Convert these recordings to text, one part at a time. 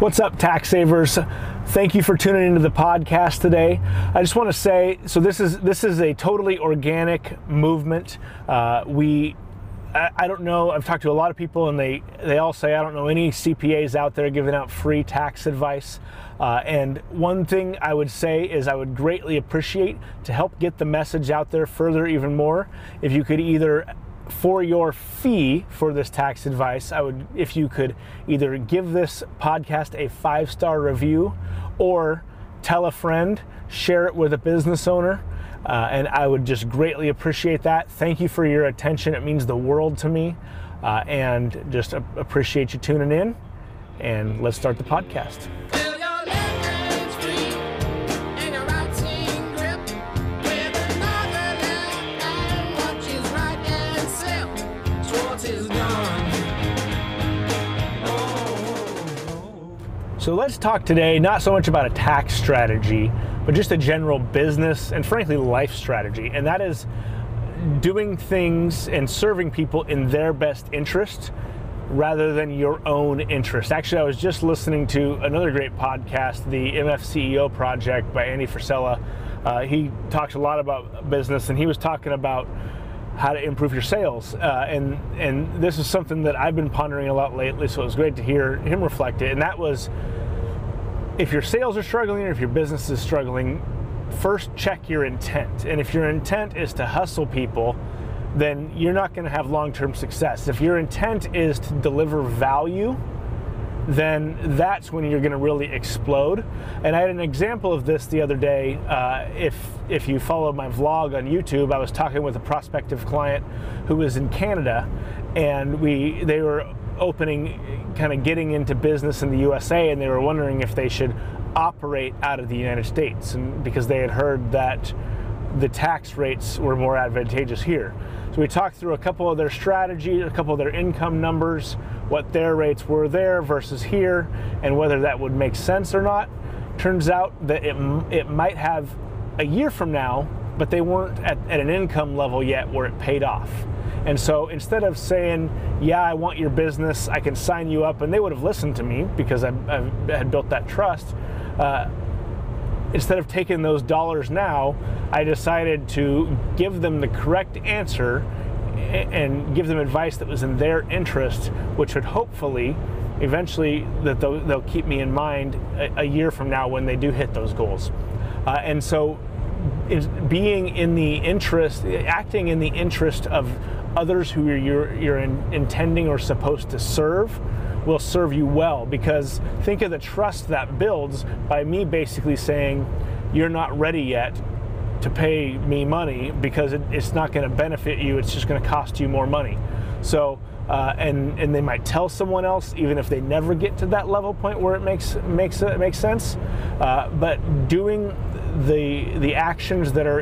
What's up, tax savers? Thank you for tuning into the podcast today. I just want to say, so this is this is a totally organic movement. Uh, we, I, I, don't know. I've talked to a lot of people, and they they all say I don't know any CPAs out there giving out free tax advice. Uh, and one thing I would say is I would greatly appreciate to help get the message out there further, even more, if you could either for your fee for this tax advice, I would, if you could either give this podcast a five star review or tell a friend, share it with a business owner. Uh, and I would just greatly appreciate that. Thank you for your attention. It means the world to me. Uh, and just appreciate you tuning in. And let's start the podcast. So let's talk today not so much about a tax strategy, but just a general business and frankly life strategy. And that is doing things and serving people in their best interest rather than your own interest. Actually, I was just listening to another great podcast, the MF CEO Project by Andy Frisella. Uh, he talks a lot about business, and he was talking about how to improve your sales. Uh, and and this is something that I've been pondering a lot lately. So it was great to hear him reflect it. And that was if your sales are struggling or if your business is struggling, first check your intent. And if your intent is to hustle people, then you're not going to have long term success. If your intent is to deliver value, then that's when you're going to really explode. And I had an example of this the other day. Uh, if if you follow my vlog on YouTube, I was talking with a prospective client who was in Canada, and we they were opening, kind of getting into business in the USA, and they were wondering if they should operate out of the United States, and because they had heard that the tax rates were more advantageous here. So we talked through a couple of their strategies, a couple of their income numbers, what their rates were there versus here, and whether that would make sense or not. Turns out that it, it might have a year from now, but they weren't at, at an income level yet where it paid off. And so instead of saying, Yeah, I want your business, I can sign you up, and they would have listened to me because I, I had built that trust. Uh, instead of taking those dollars now, I decided to give them the correct answer and give them advice that was in their interest, which would hopefully eventually that they'll, they'll keep me in mind a, a, year from now when they do hit those goals. Uh, and so being in the interest, acting in the interest of others who you're, you're in, intending or supposed to serve will serve you well. Because think of the trust that builds by me basically saying you're not ready yet to pay me money because it, it's not going to benefit you. It's just going to cost you more money. So uh, and and they might tell someone else even if they never get to that level point where it makes makes it makes sense. Uh, but doing the the actions that are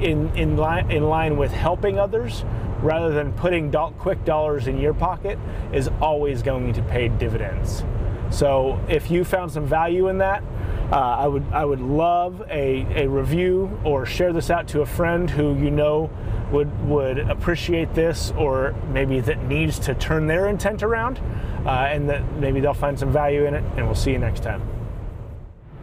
in in line in line with helping others rather than putting do- quick dollars in your pocket is always going to pay dividends. So if you found some value in that, uh, I would I would love a, a review or share this out to a friend who you know would would appreciate this or maybe that needs to turn their intent around uh, and that maybe they'll find some value in it and we'll see you next time.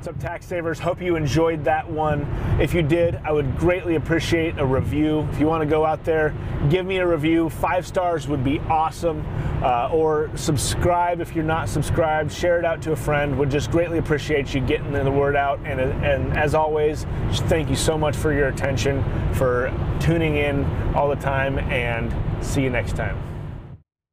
What's up, tax savers? Hope you enjoyed that one. If you did, I would greatly appreciate a review. If you want to go out there, give me a review. Five stars would be awesome. Uh, or subscribe if you're not subscribed. Share it out to a friend. Would just greatly appreciate you getting the word out. And, and as always, thank you so much for your attention, for tuning in all the time, and see you next time.